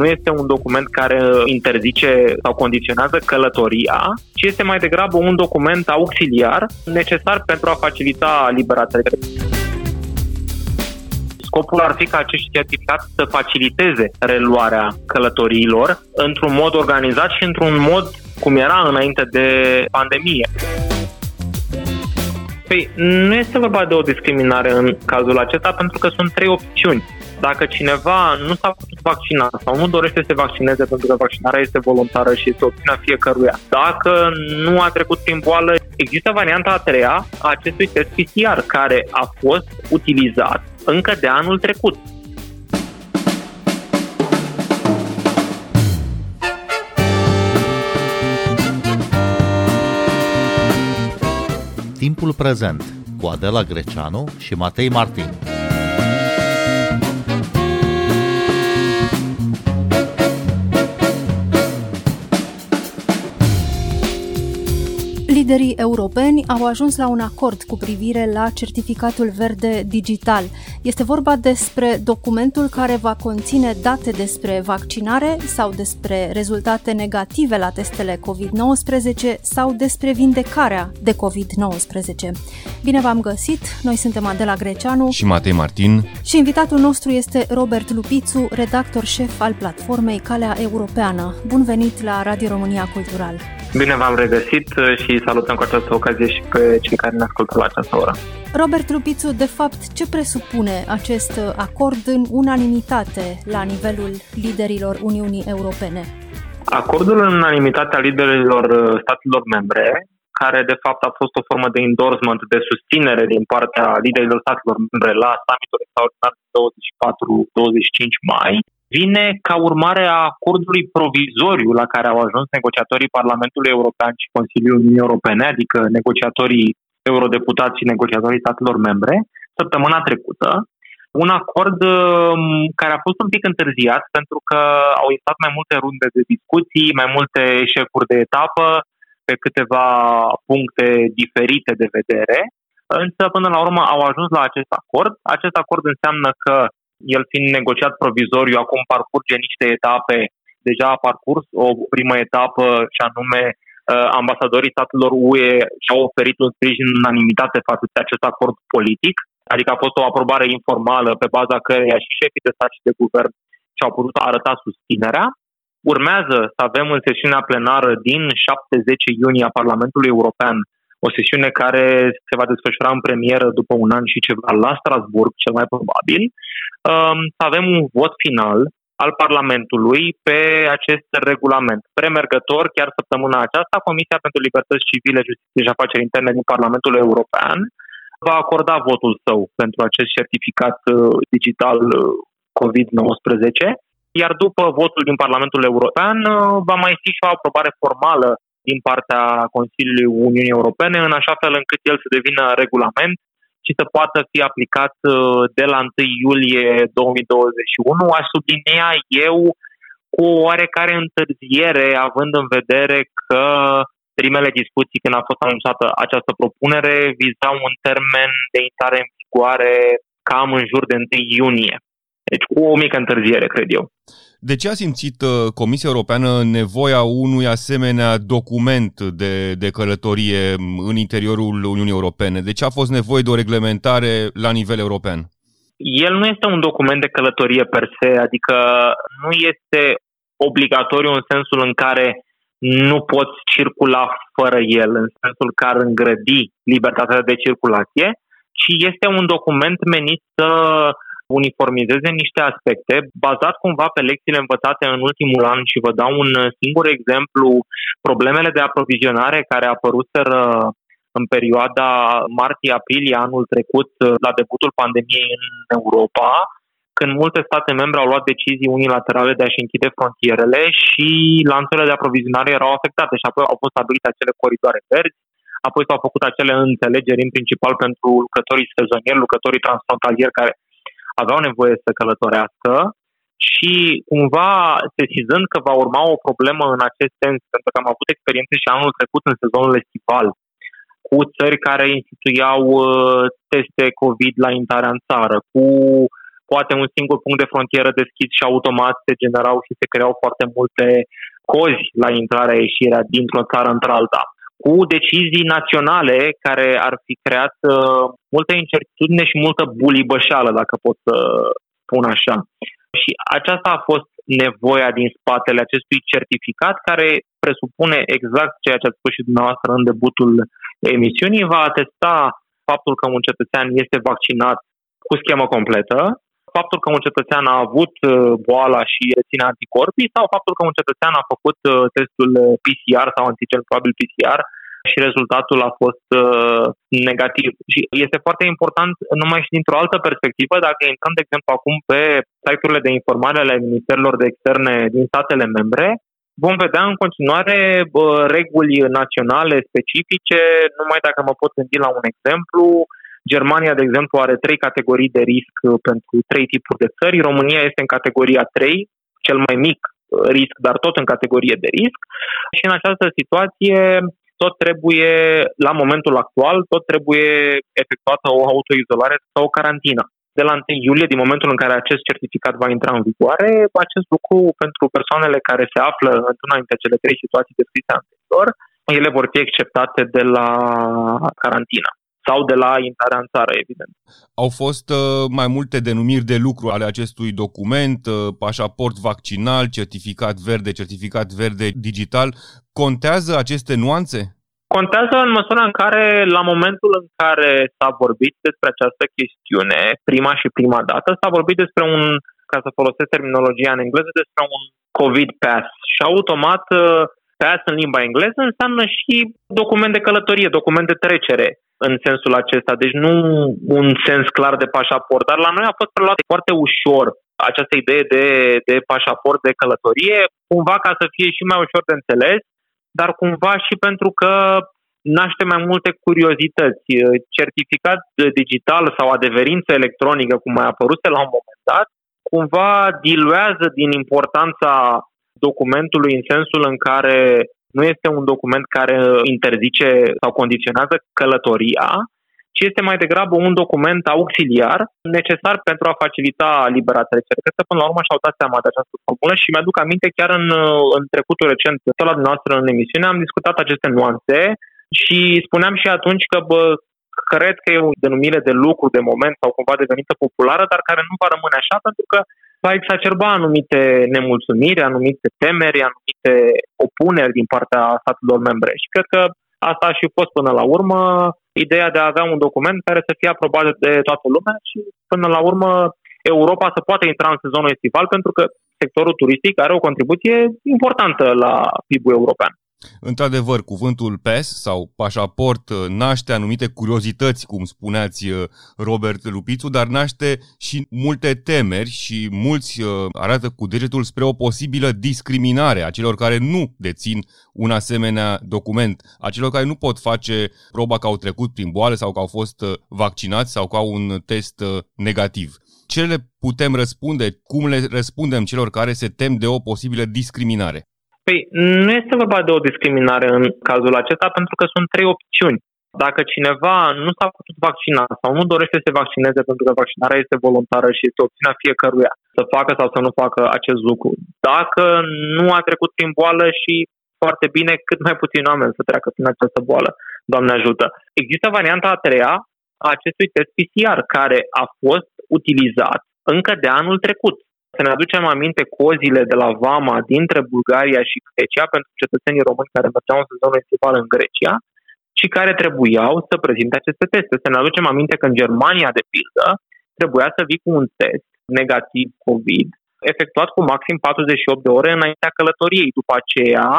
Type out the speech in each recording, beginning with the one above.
nu este un document care interzice sau condiționează călătoria, ci este mai degrabă un document auxiliar necesar pentru a facilita libera trecere. Scopul ar fi ca acești certificați să faciliteze reluarea călătoriilor într-un mod organizat și într-un mod cum era înainte de pandemie. Păi, nu este vorba de o discriminare în cazul acesta pentru că sunt trei opțiuni. Dacă cineva nu s-a putut vaccina sau nu dorește să se vaccineze pentru că vaccinarea este voluntară și este opțiunea fiecăruia, dacă nu a trecut prin boală, există varianta a treia a acestui test PCR care a fost utilizat încă de anul trecut. Timpul prezent cu Adela Greceanu și Matei Martin. Liderii europeni au ajuns la un acord cu privire la certificatul verde digital. Este vorba despre documentul care va conține date despre vaccinare sau despre rezultate negative la testele COVID-19 sau despre vindecarea de COVID-19. Bine v-am găsit! Noi suntem Adela Greceanu și Matei Martin și invitatul nostru este Robert Lupițu, redactor șef al platformei Calea Europeană. Bun venit la Radio România Cultural! Bine v-am regăsit și salutăm cu această ocazie și pe cei care ne ascultă la această oră. Robert Lupițu, de fapt, ce presupune acest acord în unanimitate la nivelul liderilor Uniunii Europene? Acordul în unanimitate a liderilor statelor membre, care de fapt a fost o formă de endorsement, de susținere din partea liderilor statelor membre la summitul extraordinar 24-25 mai, vine ca urmare a acordului provizoriu la care au ajuns negociatorii Parlamentului European și Consiliului Uniunii Europene, adică negociatorii eurodeputați și negociatorii statelor membre, săptămâna trecută. Un acord um, care a fost un pic întârziat pentru că au existat mai multe runde de discuții, mai multe eșecuri de etapă pe câteva puncte diferite de vedere, însă până la urmă au ajuns la acest acord. Acest acord înseamnă că el fiind negociat provizoriu, acum parcurge niște etape. Deja a parcurs o primă etapă și anume uh, ambasadorii statelor UE și-au oferit un sprijin în unanimitate față de acest acord politic, adică a fost o aprobare informală pe baza căreia și șefii de stat și de guvern și-au putut arăta susținerea. Urmează să avem în sesiunea plenară din 7-10 iunie a Parlamentului European o sesiune care se va desfășura în premieră după un an și ceva la Strasburg, cel mai probabil, um, să avem un vot final al Parlamentului pe acest regulament. Premergător, chiar săptămâna aceasta, Comisia pentru Libertăți Civile, Justiție și Afaceri Interne din Parlamentul European va acorda votul său pentru acest certificat uh, digital uh, COVID-19, iar după votul din Parlamentul European uh, va mai fi și o aprobare formală din partea Consiliului Uniunii Europene, în așa fel încât el să devină regulament și să poată fi aplicat uh, de la 1 iulie 2021. Aș sublinea eu cu o oarecare întârziere, având în vedere că primele discuții când a fost anunțată această propunere vizau un termen de intrare în vigoare cam în jur de 1 iunie. Deci cu o mică întârziere, cred eu. De ce a simțit uh, Comisia Europeană nevoia unui asemenea document de, de călătorie în interiorul Uniunii Europene? De ce a fost nevoie de o reglementare la nivel european? El nu este un document de călătorie per se, adică nu este obligatoriu în sensul în care nu poți circula fără el, în sensul că ar îngrădi libertatea de circulație, ci este un document menit să uniformizeze niște aspecte bazat cumva pe lecțiile învățate în ultimul an și vă dau un singur exemplu, problemele de aprovizionare care apăruseră în perioada martie-aprilie anul trecut la debutul pandemiei în Europa, când multe state membre au luat decizii unilaterale de a-și închide frontierele și lanțurile de aprovizionare erau afectate și apoi au fost stabilite acele coridoare verzi, apoi s-au făcut acele înțelegeri în principal pentru lucrătorii sezonieri, lucrătorii transfrontalieri care aveau nevoie să călătorească și cumva sesizând că va urma o problemă în acest sens, pentru că am avut experiențe și anul trecut în sezonul estival cu țări care instituiau uh, teste COVID la intrarea în țară, cu poate un singur punct de frontieră deschis și automat se generau și se creau foarte multe cozi la intrarea-ieșirea dintr-o țară într-alta cu decizii naționale care ar fi creat uh, multă incertitudine și multă bulibășeală, dacă pot să spun așa. Și aceasta a fost nevoia din spatele acestui certificat care presupune exact ceea ce ați spus și dumneavoastră în debutul emisiunii, va atesta faptul că un cetățean este vaccinat cu schemă completă, faptul că un cetățean a avut uh, boala și reține anticorpii sau faptul că un cetățean a făcut uh, testul PCR sau antigen probabil PCR și rezultatul a fost uh, negativ. Și este foarte important numai și dintr-o altă perspectivă, dacă intrăm, de exemplu, acum pe site-urile de informare ale Ministerilor de Externe din statele membre, vom vedea în continuare uh, reguli naționale specifice, numai dacă mă pot gândi la un exemplu, Germania, de exemplu, are trei categorii de risc uh, pentru trei tipuri de țări. România este în categoria 3, cel mai mic uh, risc, dar tot în categorie de risc. Și în această situație, tot trebuie, la momentul actual, tot trebuie efectuată o autoizolare sau o carantină. De la 1 iulie, din momentul în care acest certificat va intra în vigoare, acest lucru pentru persoanele care se află într-una dintre cele trei situații descrise anterior, ele vor fi acceptate de la carantină sau de la intrarea în țară, evident. Au fost uh, mai multe denumiri de lucru ale acestui document, uh, pașaport vaccinal, certificat verde, certificat verde digital. Contează aceste nuanțe? Contează în măsura în care, la momentul în care s-a vorbit despre această chestiune, prima și prima dată, s-a vorbit despre un, ca să folosesc terminologia în engleză, despre un COVID pass. Și automat, uh, pass în limba engleză înseamnă și document de călătorie, document de trecere în sensul acesta. Deci nu un sens clar de pașaport, dar la noi a fost preluat foarte ușor această idee de, de pașaport de călătorie, cumva ca să fie și mai ușor de înțeles, dar cumva și pentru că naște mai multe curiozități. Certificat digital sau adeverință electronică, cum mai apărut la un moment dat, cumva diluează din importanța documentului în sensul în care nu este un document care interzice sau condiționează călătoria, ci este mai degrabă un document auxiliar necesar pentru a facilita libera trecere. Cred că până la urmă și-au dat seama de această formulă și mi-aduc aminte chiar în, în trecutul recent, tot la dumneavoastră în emisiune, am discutat aceste nuanțe și spuneam și atunci că bă, cred că e o denumire de lucru de moment sau cumva devenită populară, dar care nu va rămâne așa pentru că va exacerba anumite nemulțumiri, anumite temeri, anumite opuneri din partea statelor membre. Și cred că asta a și fost până la urmă ideea de a avea un document care să fie aprobat de toată lumea și până la urmă Europa să poată intra în sezonul estival pentru că sectorul turistic are o contribuție importantă la PIB-ul european. Într-adevăr, cuvântul PES sau pașaport uh, naște anumite curiozități, cum spuneați uh, Robert Lupițu, dar naște și multe temeri și mulți uh, arată cu degetul spre o posibilă discriminare a celor care nu dețin un asemenea document, a celor care nu pot face proba că au trecut prin boală sau că au fost vaccinați sau că au un test negativ. Ce le putem răspunde? Cum le răspundem celor care se tem de o posibilă discriminare? Păi nu este vorba de o discriminare în cazul acesta pentru că sunt trei opțiuni. Dacă cineva nu s-a putut vaccina sau nu dorește să se vaccineze pentru că vaccinarea este voluntară și este opțiunea fiecăruia să facă sau să nu facă acest lucru. Dacă nu a trecut prin boală și foarte bine cât mai puțin oameni să treacă prin această boală, Doamne ajută. Există varianta a treia a acestui test PCR care a fost utilizat încă de anul trecut să ne aducem aminte cozile de la Vama dintre Bulgaria și Grecia pentru cetățenii români care mergeau în sezonul estival în Grecia și care trebuiau să prezinte aceste teste. Să ne aducem aminte că în Germania, de pildă, trebuia să vii cu un test negativ COVID efectuat cu maxim 48 de ore înaintea călătoriei. După aceea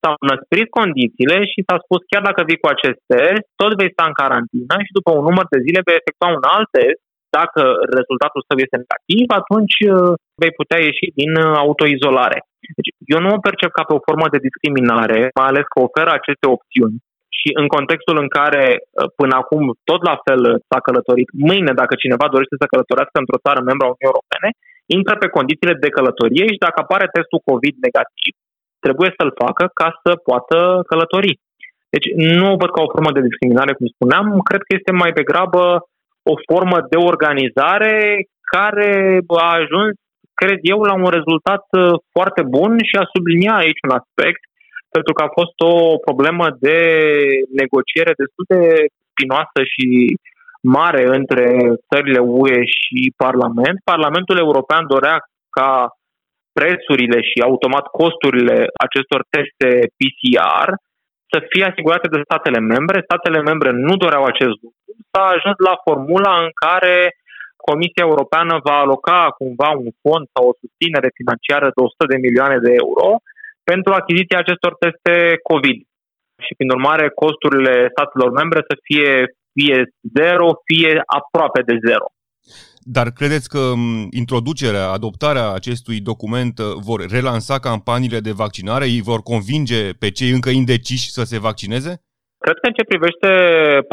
s-au năsprit condițiile și s-a spus chiar dacă vii cu acest test, tot vei sta în carantină și după un număr de zile vei efectua un alt test dacă rezultatul său este negativ, atunci uh, vei putea ieși din uh, autoizolare. Deci, eu nu o percep ca pe o formă de discriminare, mai ales că oferă aceste opțiuni și în contextul în care uh, până acum tot la fel s-a călătorit, mâine dacă cineva dorește să călătorească într-o țară membra Uniunii Europene, intră pe condițiile de călătorie și dacă apare testul COVID negativ, trebuie să-l facă ca să poată călători. Deci nu o văd ca o formă de discriminare, cum spuneam, cred că este mai degrabă o formă de organizare care a ajuns, cred eu, la un rezultat uh, foarte bun și a sublinia aici un aspect, pentru că a fost o problemă de negociere destul de spinoasă și mare între țările UE și Parlament. Parlamentul European dorea ca prețurile și automat costurile acestor teste PCR să fie asigurate de statele membre. Statele membre nu doreau acest lucru. S-a ajuns la formula în care Comisia Europeană va aloca cumva un fond sau o susținere financiară de 100 de milioane de euro pentru achiziția acestor teste COVID. Și, prin urmare, costurile statelor membre să fie fie zero, fie aproape de zero. Dar credeți că introducerea, adoptarea acestui document uh, vor relansa campaniile de vaccinare? Ei vor convinge pe cei încă indeciși să se vaccineze? Cred că în ce privește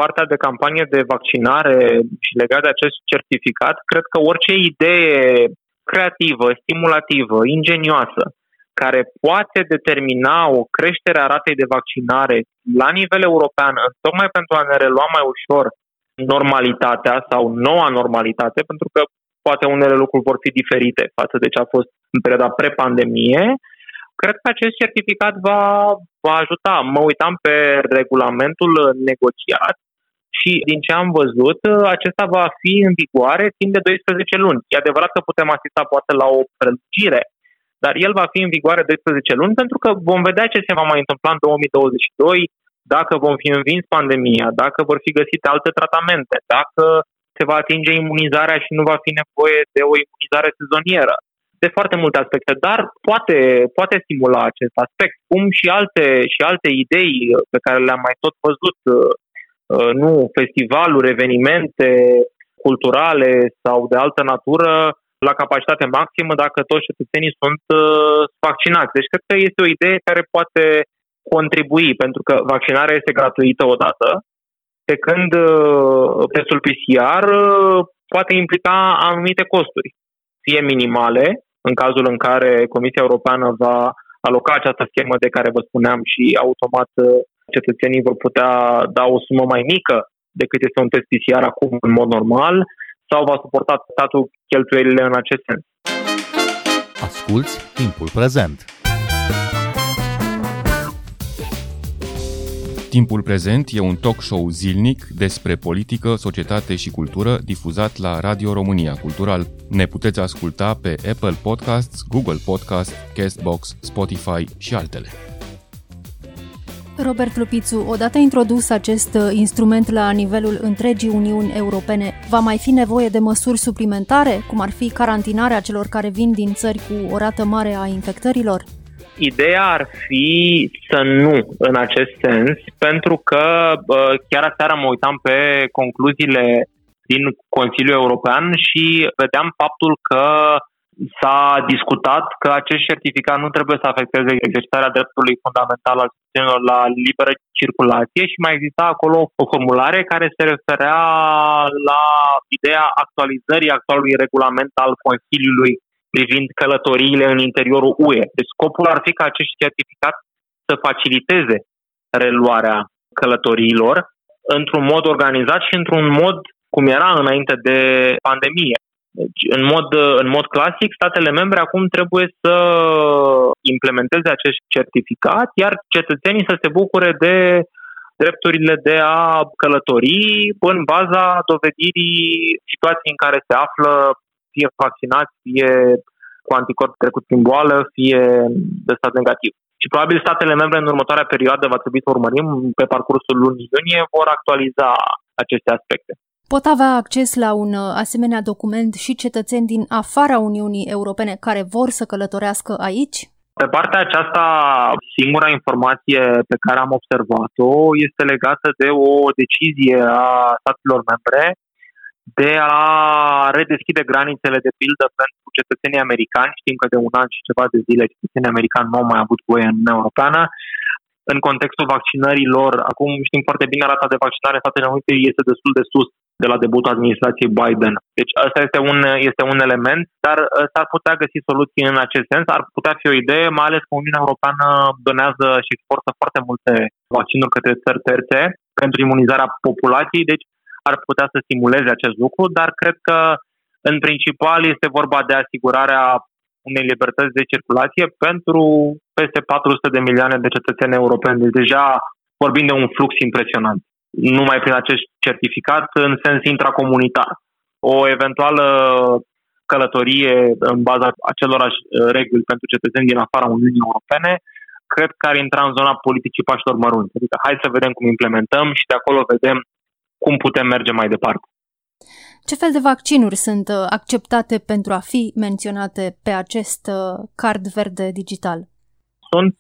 partea de campanie de vaccinare și legat de acest certificat, cred că orice idee creativă, stimulativă, ingenioasă, care poate determina o creștere a ratei de vaccinare la nivel european, tocmai pentru a ne relua mai ușor normalitatea sau noua normalitate, pentru că poate unele lucruri vor fi diferite față de ce a fost în perioada pre-pandemie, cred că acest certificat va, va ajuta. Mă uitam pe regulamentul negociat și din ce am văzut, acesta va fi în vigoare timp de 12 luni. E adevărat că putem asista poate la o prelungire, dar el va fi în vigoare 12 luni pentru că vom vedea ce se va mai întâmpla în 2022, dacă vom fi învins pandemia, dacă vor fi găsite alte tratamente, dacă se va atinge imunizarea și nu va fi nevoie de o imunizare sezonieră. De foarte multe aspecte, dar poate, poate stimula acest aspect, cum și alte, și alte idei pe care le-am mai tot văzut, uh, nu festivaluri, evenimente culturale sau de altă natură, la capacitate maximă dacă toți cetățenii sunt uh, vaccinați. Deci cred că este o idee care poate contribui, pentru că vaccinarea este gratuită odată, pe când uh, testul PCR uh, poate implica anumite costuri, fie minimale, în cazul în care Comisia Europeană va aloca această schemă de care vă spuneam și automat uh, cetățenii vor putea da o sumă mai mică decât este un test PCR acum în mod normal, sau va suporta statul cheltuielile în acest sens. Asculți timpul prezent! Timpul prezent e un talk show zilnic despre politică, societate și cultură difuzat la Radio România Cultural. Ne puteți asculta pe Apple Podcasts, Google Podcasts, Castbox, Spotify și altele. Robert Lupițu, odată introdus acest uh, instrument la nivelul întregii Uniuni Europene, va mai fi nevoie de măsuri suplimentare, cum ar fi carantinarea celor care vin din țări cu o rată mare a infectărilor? Ideea ar fi să nu în acest sens, pentru că chiar aseară mă uitam pe concluziile din Consiliul European și vedeam faptul că s-a discutat că acest certificat nu trebuie să afecteze exercitarea dreptului fundamental al cetățenilor la liberă circulație și mai exista acolo o formulare care se referea la ideea actualizării actualului regulament al Consiliului privind călătoriile în interiorul UE. Deci scopul ar fi ca acest certificat să faciliteze reluarea călătoriilor într-un mod organizat și într-un mod cum era înainte de pandemie. Deci, în mod, în mod clasic, statele membre acum trebuie să implementeze acest certificat, iar cetățenii să se bucure de drepturile de a călători în baza dovedirii situației în care se află fie vaccinați, fie cu anticorp trecut prin boală, fie de stat negativ. Și probabil statele membre în următoarea perioadă, va trebui să urmărim, pe parcursul lunii iunie, vor actualiza aceste aspecte. Pot avea acces la un uh, asemenea document și cetățeni din afara Uniunii Europene care vor să călătorească aici? Pe partea aceasta, singura informație pe care am observat-o este legată de o decizie a statelor membre de a redeschide granițele de pildă pentru cetățenii americani. Știm că de un an și ceva de zile cetățenii americani nu au mai avut voie în Uniunea Europeană. În contextul vaccinărilor, acum știm foarte bine, rata de vaccinare în Statele Unite este destul de sus de la debutul administrației Biden. Deci asta este un, este un element, dar uh, s-ar putea găsi soluții în acest sens. Ar putea fi o idee, mai ales că Uniunea Europeană donează și exportă foarte multe vaccinuri către țări terțe pentru imunizarea populației, deci ar putea să stimuleze acest lucru, dar cred că În principal este vorba de asigurarea unei libertăți de circulație pentru peste 400 de milioane de cetățeni europeni. Deci deja vorbim de un flux impresionant. Numai prin acest certificat în sens intracomunitar. O eventuală călătorie în baza acelorași uh, reguli pentru cetățeni din afara Uniunii Europene, cred că ar intra în zona politicii pașilor mărunți. Adică hai să vedem cum implementăm și de acolo vedem cum putem merge mai departe. Ce fel de vaccinuri sunt uh, acceptate pentru a fi menționate pe acest uh, card verde digital? Sunt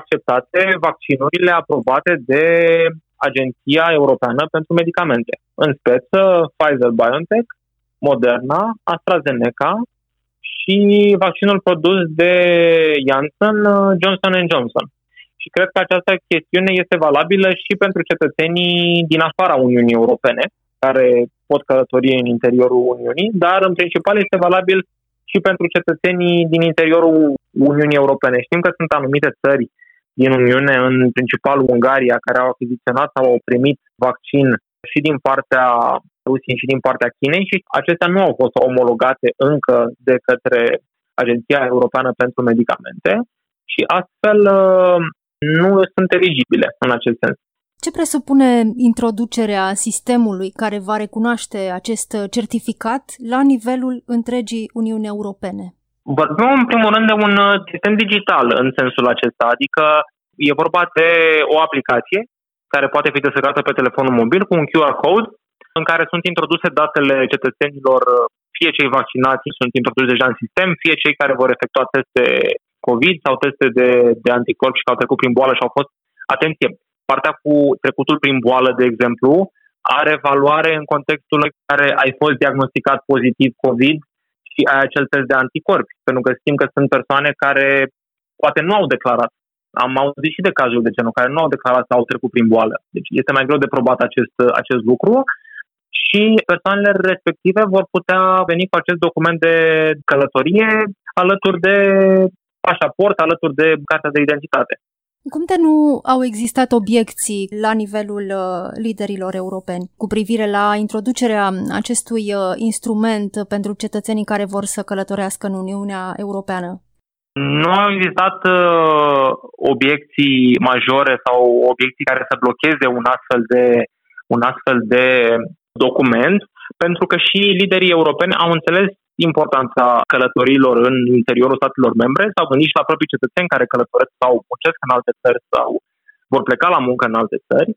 acceptate vaccinurile aprobate de Agenția Europeană pentru Medicamente, în speță Pfizer-BioNTech, Moderna, AstraZeneca și vaccinul produs de Janssen, uh, Johnson Johnson. Și cred că această chestiune este valabilă și pentru cetățenii din afara Uniunii Europene, care pot călători în interiorul Uniunii, dar în principal este valabil și pentru cetățenii din interiorul Uniunii Europene. Știm că sunt anumite țări din Uniune, în principal Ungaria, care au achiziționat sau au primit vaccin și din partea Rusiei și din partea Chinei și acestea nu au fost omologate încă de către Agenția Europeană pentru Medicamente și astfel uh, nu sunt eligibile în acest sens. Ce presupune introducerea sistemului care va recunoaște acest certificat la nivelul întregii Uniuni Europene? Vorbim în primul rând de un uh, sistem digital în sensul acesta, adică e vorba de o aplicație care poate fi descărcată pe telefonul mobil cu un QR code în care sunt introduse datele cetățenilor, fie cei vaccinați sunt introduși deja în sistem, fie cei care vor efectua teste COVID sau teste de, de anticorpi și care au trecut prin boală și au fost, atenție, partea cu trecutul prin boală, de exemplu, are valoare în contextul în care ai fost diagnosticat pozitiv COVID și ai acel test de anticorpi, pentru că știm că sunt persoane care poate nu au declarat. Am auzit și de cazuri de genul care nu au declarat sau au trecut prin boală. Deci este mai greu de probat acest, acest lucru și persoanele respective vor putea veni cu acest document de călătorie alături de pașaport, alături de cartea de identitate. Cum de nu au existat obiecții la nivelul uh, liderilor europeni cu privire la introducerea acestui uh, instrument pentru cetățenii care vor să călătorească în Uniunea Europeană? Nu au existat uh, obiecții majore sau obiecții care să blocheze un astfel de, un astfel de document, pentru că și liderii europeni au înțeles importanța călătorilor în interiorul statelor membre, s-au gândit și la proprii cetățeni care călătoresc sau muncesc în alte țări sau vor pleca la muncă în alte țări.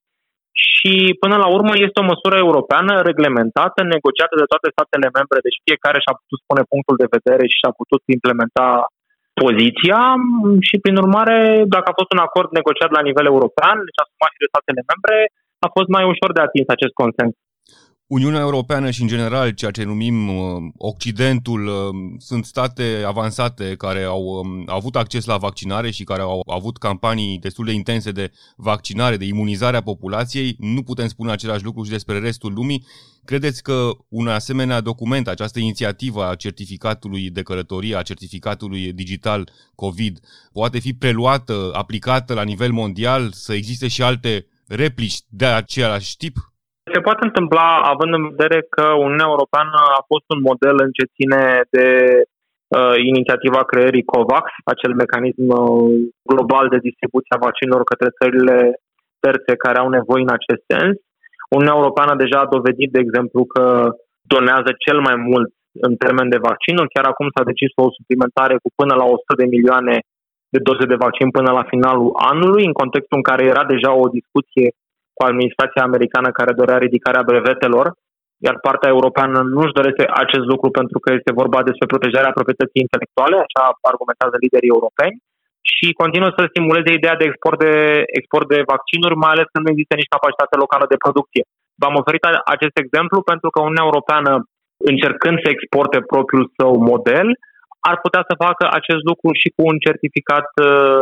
Și până la urmă este o măsură europeană reglementată, negociată de toate statele membre, deci fiecare și-a putut spune punctul de vedere și și-a putut implementa poziția și, prin urmare, dacă a fost un acord negociat la nivel european, deci asumat și de statele membre, a fost mai ușor de atins acest consens. Uniunea Europeană și, în general, ceea ce numim uh, Occidentul, uh, sunt state avansate care au, um, avut acces la vaccinare și care au avut campanii destul de intense de vaccinare, de imunizare a populației. Nu putem spune același lucru și despre restul lumii. Credeți că un asemenea document, această inițiativă a certificatului de călătorie, a certificatului digital COVID, poate fi preluată, aplicată la nivel mondial, să existe și alte replici de același tip? Se poate întâmpla având în vedere că Uniunea Europeană a fost un model în ce ține de uh, inițiativa creării COVAX, acel mecanism uh, global de distribuție a vaccinurilor către țările terțe care au nevoie în acest sens. Uniunea Europeană deja a dovedit, de exemplu, că donează cel mai mult în termen de vaccinuri. Chiar acum s-a decis o suplimentare cu până la 100 de milioane de doze de vaccin până la finalul anului, în contextul în care era deja o discuție cu administrația americană care dorea ridicarea brevetelor, iar partea europeană nu-și dorește acest lucru pentru că este vorba despre protejarea proprietății intelectuale, așa argumentează liderii europeni, și continuă să stimuleze ideea de export de, export de vaccinuri, mai ales când nu există nici capacitate locală de producție. V-am oferit acest exemplu pentru că Uniunea Europeană, încercând să exporte propriul său model, ar putea să facă acest lucru și cu un certificat uh,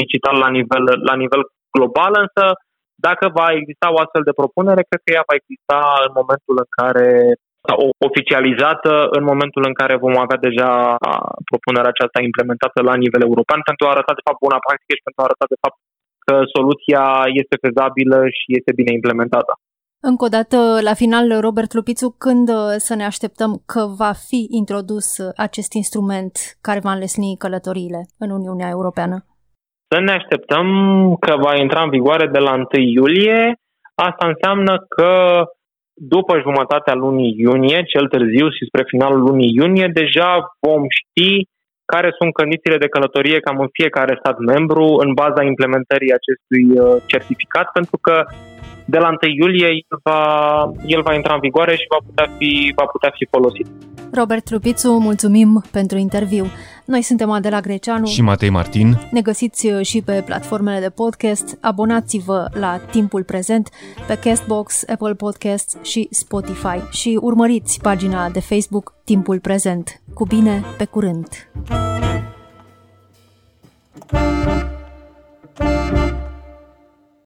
digital la nivel, la nivel global, însă dacă va exista o astfel de propunere, cred că ea va exista în momentul în care sau oficializată în momentul în care vom avea deja propunerea aceasta implementată la nivel european pentru a arăta de fapt buna practică și pentru a arăta de fapt că soluția este fezabilă și este bine implementată. Încă o dată, la final, Robert Lupițu, când uh, să ne așteptăm că va fi introdus uh, acest instrument care va înlesni călătoriile în Uniunea Europeană? Să ne așteptăm că va intra în vigoare de la 1 iulie. Asta înseamnă că după jumătatea lunii iunie, cel târziu și spre finalul lunii iunie, deja vom ști care sunt condițiile de călătorie cam în fiecare stat membru în baza implementării acestui uh, certificat, pentru că de la 1 iulie el va, el va intra în vigoare și va putea fi, va putea fi folosit. Robert Trupițu, mulțumim pentru interviu. Noi suntem Adela Greceanu și Matei Martin. Ne găsiți uh, și pe platformele de podcast. Abonați-vă la Timpul Prezent pe Castbox, Apple Podcasts și Spotify și urmăriți pagina de Facebook Timpul Prezent. Cu bine, pe curând! thank you